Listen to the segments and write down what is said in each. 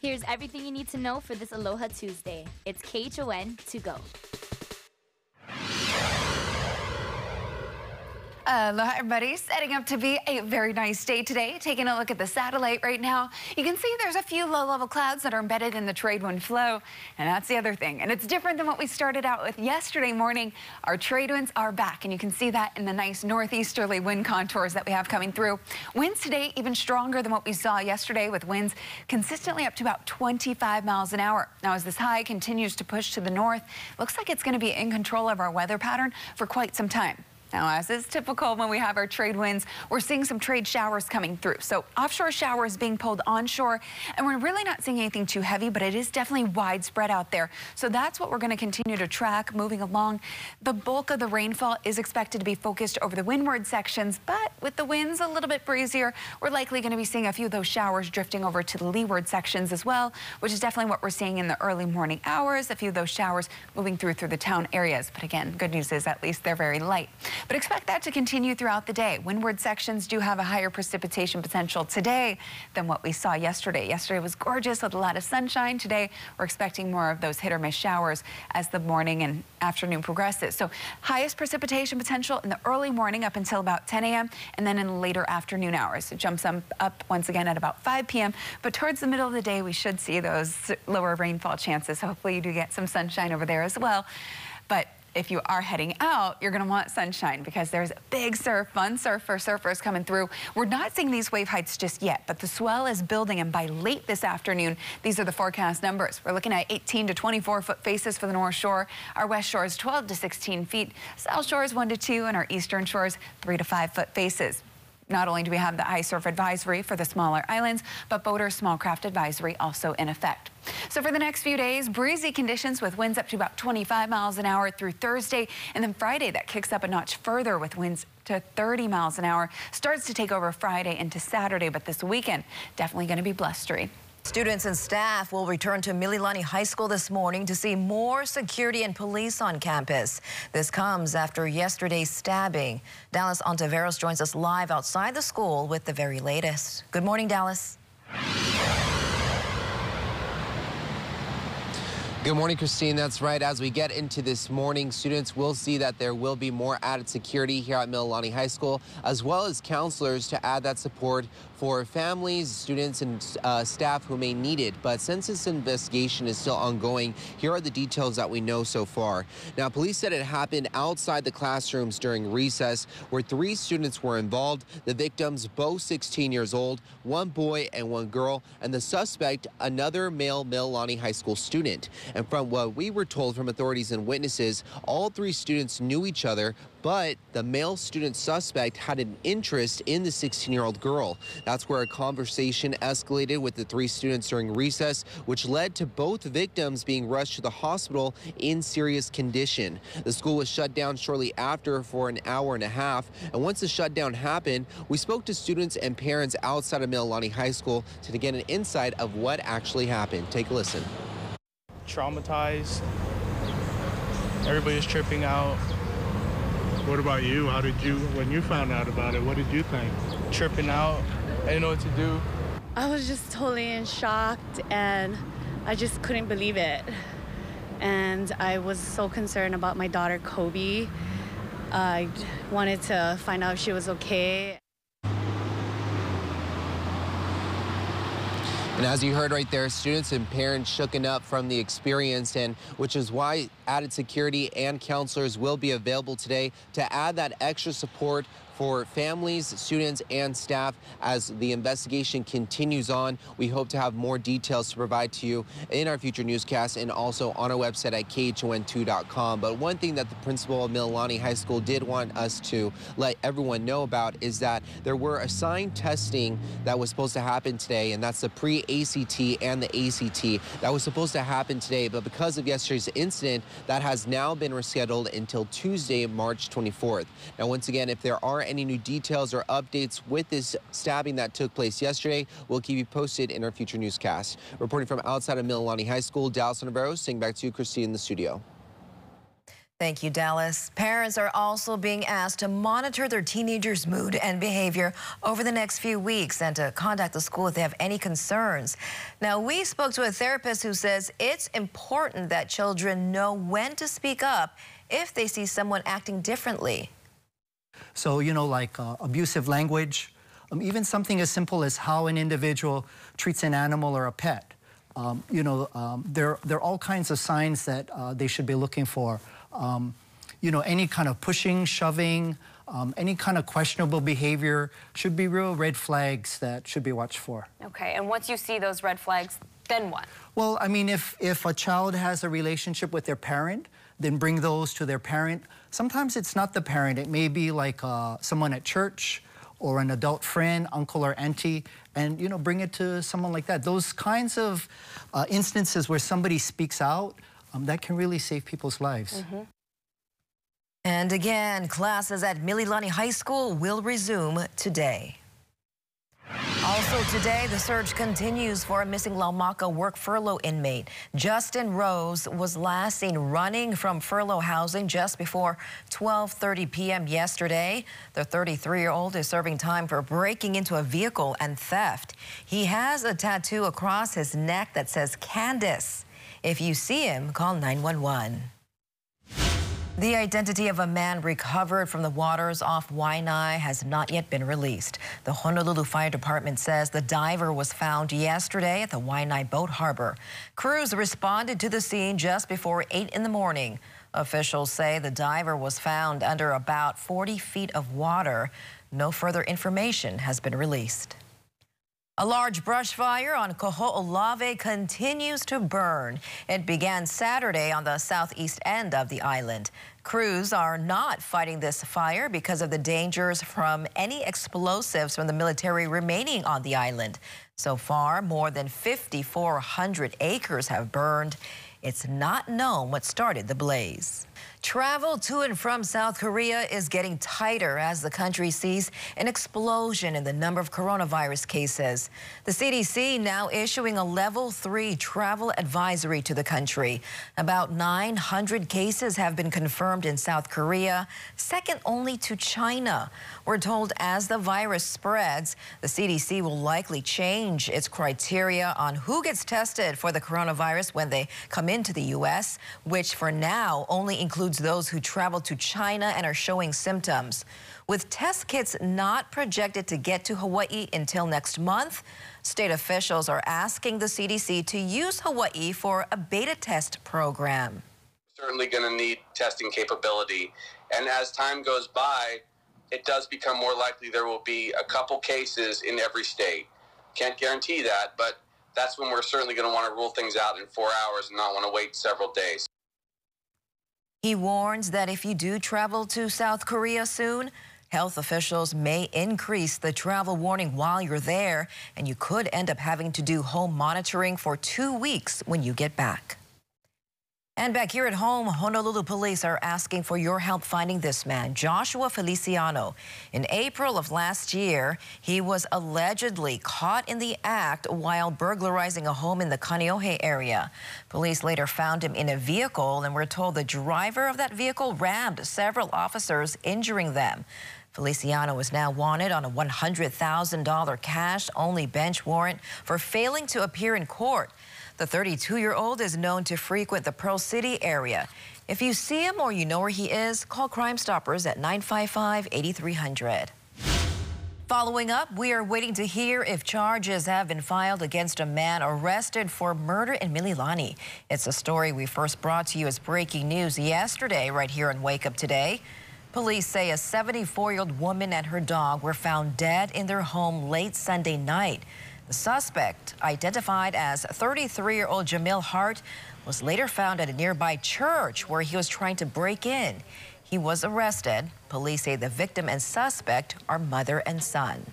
Here's everything you need to know for this Aloha Tuesday. It's KHON to go. Uh, Aloha everybody, setting up to be a very nice day today. Taking a look at the satellite right now, you can see there's a few low-level clouds that are embedded in the trade wind flow, and that's the other thing. And it's different than what we started out with yesterday morning. Our trade winds are back, and you can see that in the nice northeasterly wind contours that we have coming through. Winds today even stronger than what we saw yesterday with winds consistently up to about 25 miles an hour. Now as this high continues to push to the north, looks like it's going to be in control of our weather pattern for quite some time. Now, as is typical when we have our trade winds, we're seeing some trade showers coming through. So offshore showers being pulled onshore, and we're really not seeing anything too heavy, but it is definitely widespread out there. So that's what we're going to continue to track moving along. The bulk of the rainfall is expected to be focused over the windward sections, but with the winds a little bit breezier, we're likely going to be seeing a few of those showers drifting over to the leeward sections as well, which is definitely what we're seeing in the early morning hours. A few of those showers moving through through the town areas. But again, good news is at least they're very light. But expect that to continue throughout the day. Windward sections do have a higher precipitation potential today than what we saw yesterday. Yesterday was gorgeous with a lot of sunshine. Today, we're expecting more of those hit or miss showers as the morning and afternoon progresses. So highest precipitation potential in the early morning up until about 10 a.m. and then in later afternoon hours. It jumps up once again at about 5 p.m. But towards the middle of the day, we should see those lower rainfall chances. Hopefully you do get some sunshine over there as well. But if you are heading out, you're going to want sunshine because there's a big surf, fun surf for surfers coming through. We're not seeing these wave heights just yet, but the swell is building, and by late this afternoon, these are the forecast numbers. We're looking at 18 to 24 foot faces for the North Shore. Our West Shore is 12 to 16 feet. South Shore is 1 to 2, and our Eastern Shores 3 to 5 foot faces. Not only do we have the high surf advisory for the smaller islands, but boater small craft advisory also in effect. So for the next few days, breezy conditions with winds up to about 25 miles an hour through Thursday. And then Friday, that kicks up a notch further with winds to 30 miles an hour. Starts to take over Friday into Saturday, but this weekend, definitely going to be blustery. Students and staff will return to Mililani High School this morning to see more security and police on campus. This comes after yesterday's stabbing. Dallas Ontiveros joins us live outside the school with the very latest. Good morning, Dallas. Good morning, Christine. That's right. As we get into this morning, students will see that there will be more added security here at Mililani High School, as well as counselors to add that support for families, students, and uh, staff who may need it. But since this investigation is still ongoing, here are the details that we know so far. Now, police said it happened outside the classrooms during recess, where three students were involved. The victims, both 16 years old, one boy and one girl, and the suspect, another male Mililani High School student. And from what we were told from authorities and witnesses, all three students knew each other, but the male student suspect had an interest in the 16-year-old girl. That's where a conversation escalated with the three students during recess, which led to both victims being rushed to the hospital in serious condition. The school was shut down shortly after for an hour and a half, and once the shutdown happened, we spoke to students and parents outside of Mililani High School to get an insight of what actually happened. Take a listen. Traumatized. Everybody's tripping out. What about you? How did you, when you found out about it, what did you think? Tripping out. I didn't know what to do. I was just totally in shock and I just couldn't believe it. And I was so concerned about my daughter, Kobe. I wanted to find out if she was okay. And as you heard right there, students and parents shooken up from the experience, and which is why added security and counselors will be available today to add that extra support for families, students, and staff as the investigation continues on. We hope to have more details to provide to you in our future newscasts and also on our website at KHON2.com. But one thing that the principal of Mililani High School did want us to let everyone know about is that there were assigned testing that was supposed to happen today, and that's the pre-ACT and the ACT. That was supposed to happen today, but because of yesterday's incident, that has now been rescheduled until Tuesday, March 24th. Now, once again, if there are any new details or updates with this stabbing that took place yesterday, we'll keep you posted in our future newscast. Reporting from outside of Mililani High School, Dallas Navarro, saying back to you, Christy, in the studio. Thank you, Dallas. Parents are also being asked to monitor their teenagers' mood and behavior over the next few weeks and to contact the school if they have any concerns. Now, we spoke to a therapist who says it's important that children know when to speak up if they see someone acting differently. So, you know, like uh, abusive language, um, even something as simple as how an individual treats an animal or a pet. Um, you know, um, there, there are all kinds of signs that uh, they should be looking for. Um, you know, any kind of pushing, shoving, um, any kind of questionable behavior should be real red flags that should be watched for. Okay, and once you see those red flags, then what? Well, I mean, if, if a child has a relationship with their parent, then bring those to their parent. Sometimes it's not the parent. It may be like uh, someone at church or an adult friend, uncle or auntie, and you know, bring it to someone like that. Those kinds of uh, instances where somebody speaks out, um, that can really save people's lives. Mm -hmm. And again, classes at Mililani High School will resume today. Also today, the search continues for a missing Laumaka work furlough inmate. Justin Rose was last seen running from furlough housing just before 12.30 p.m. yesterday. The 33-year-old is serving time for breaking into a vehicle and theft. He has a tattoo across his neck that says Candace. If you see him, call 911. The identity of a man recovered from the waters off Waianae has not yet been released. The Honolulu Fire Department says the diver was found yesterday at the Waianae Boat Harbor. Crews responded to the scene just before 8 in the morning. Officials say the diver was found under about 40 feet of water. No further information has been released. A large brush fire on Kaho'olawe continues to burn. It began Saturday on the southeast end of the island. Crews are not fighting this fire because of the dangers from any explosives from the military remaining on the island. So far, more than 5,400 acres have burned. It's not known what started the blaze. Travel to and from South Korea is getting tighter as the country sees an explosion in the number of coronavirus cases. The CDC now issuing a level three travel advisory to the country. About 900 cases have been confirmed in South Korea, second only to China. We're told as the virus spreads, the CDC will likely change its criteria on who gets tested for the coronavirus when they come into the U.S., which for now only includes includes those who traveled to China and are showing symptoms. With test kits not projected to get to Hawaii until next month, state officials are asking the CDC to use Hawaii for a beta test program. Certainly going to need testing capability. And as time goes by, it does become more likely there will be a couple cases in every state. Can't guarantee that, but that's when we're certainly going to want to rule things out in four hours and not want to wait several days. He warns that if you do travel to South Korea soon, health officials may increase the travel warning while you're there, and you could end up having to do home monitoring for two weeks when you get back. And back here at home, Honolulu police are asking for your help finding this man, Joshua Feliciano. In April of last year, he was allegedly caught in the act while burglarizing a home in the Kaneohe area. Police later found him in a vehicle and were told the driver of that vehicle rammed several officers, injuring them. Feliciano is now wanted on a $100,000 cash-only bench warrant for failing to appear in court. The 32-year-old is known to frequent the Pearl City area. If you see him or you know where he is, call Crime Stoppers at 955-8300. Following up, we are waiting to hear if charges have been filed against a man arrested for murder in Mililani. It's a story we first brought to you as breaking news yesterday right here on Wake Up Today. Police say a 74-year-old woman and her dog were found dead in their home late Sunday night. The suspect, identified as 33-year-old Jamil Hart, was later found at a nearby church where he was trying to break in. He was arrested. Police say the victim and suspect are mother and son.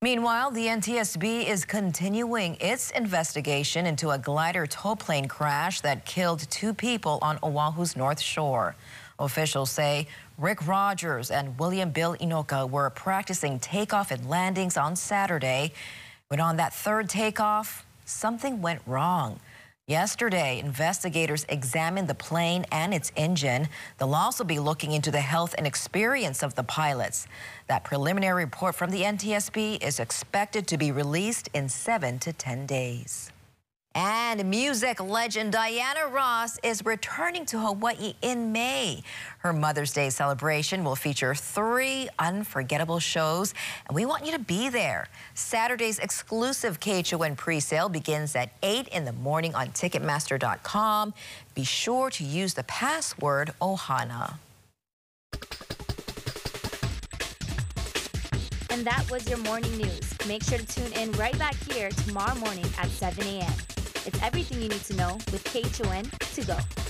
Meanwhile, the NTSB is continuing its investigation into a glider tow plane crash that killed two people on Oahu's North Shore. Officials say Rick Rogers and William Bill Inoka were practicing takeoff and landings on Saturday. But on that third takeoff, something went wrong. Yesterday, investigators examined the plane and its engine. They'll also be looking into the health and experience of the pilots. That preliminary report from the NTSB is expected to be released in seven to 10 days. And music legend Diana Ross is returning to Hawaii in May. Her Mother's Day celebration will feature three unforgettable shows, and we want you to be there. Saturday's exclusive KHON presale begins at 8 in the morning on Ticketmaster.com. Be sure to use the password OHANA. And that was your morning news. Make sure to tune in right back here tomorrow morning at 7 a.m. It's everything you need to know with KHON to go.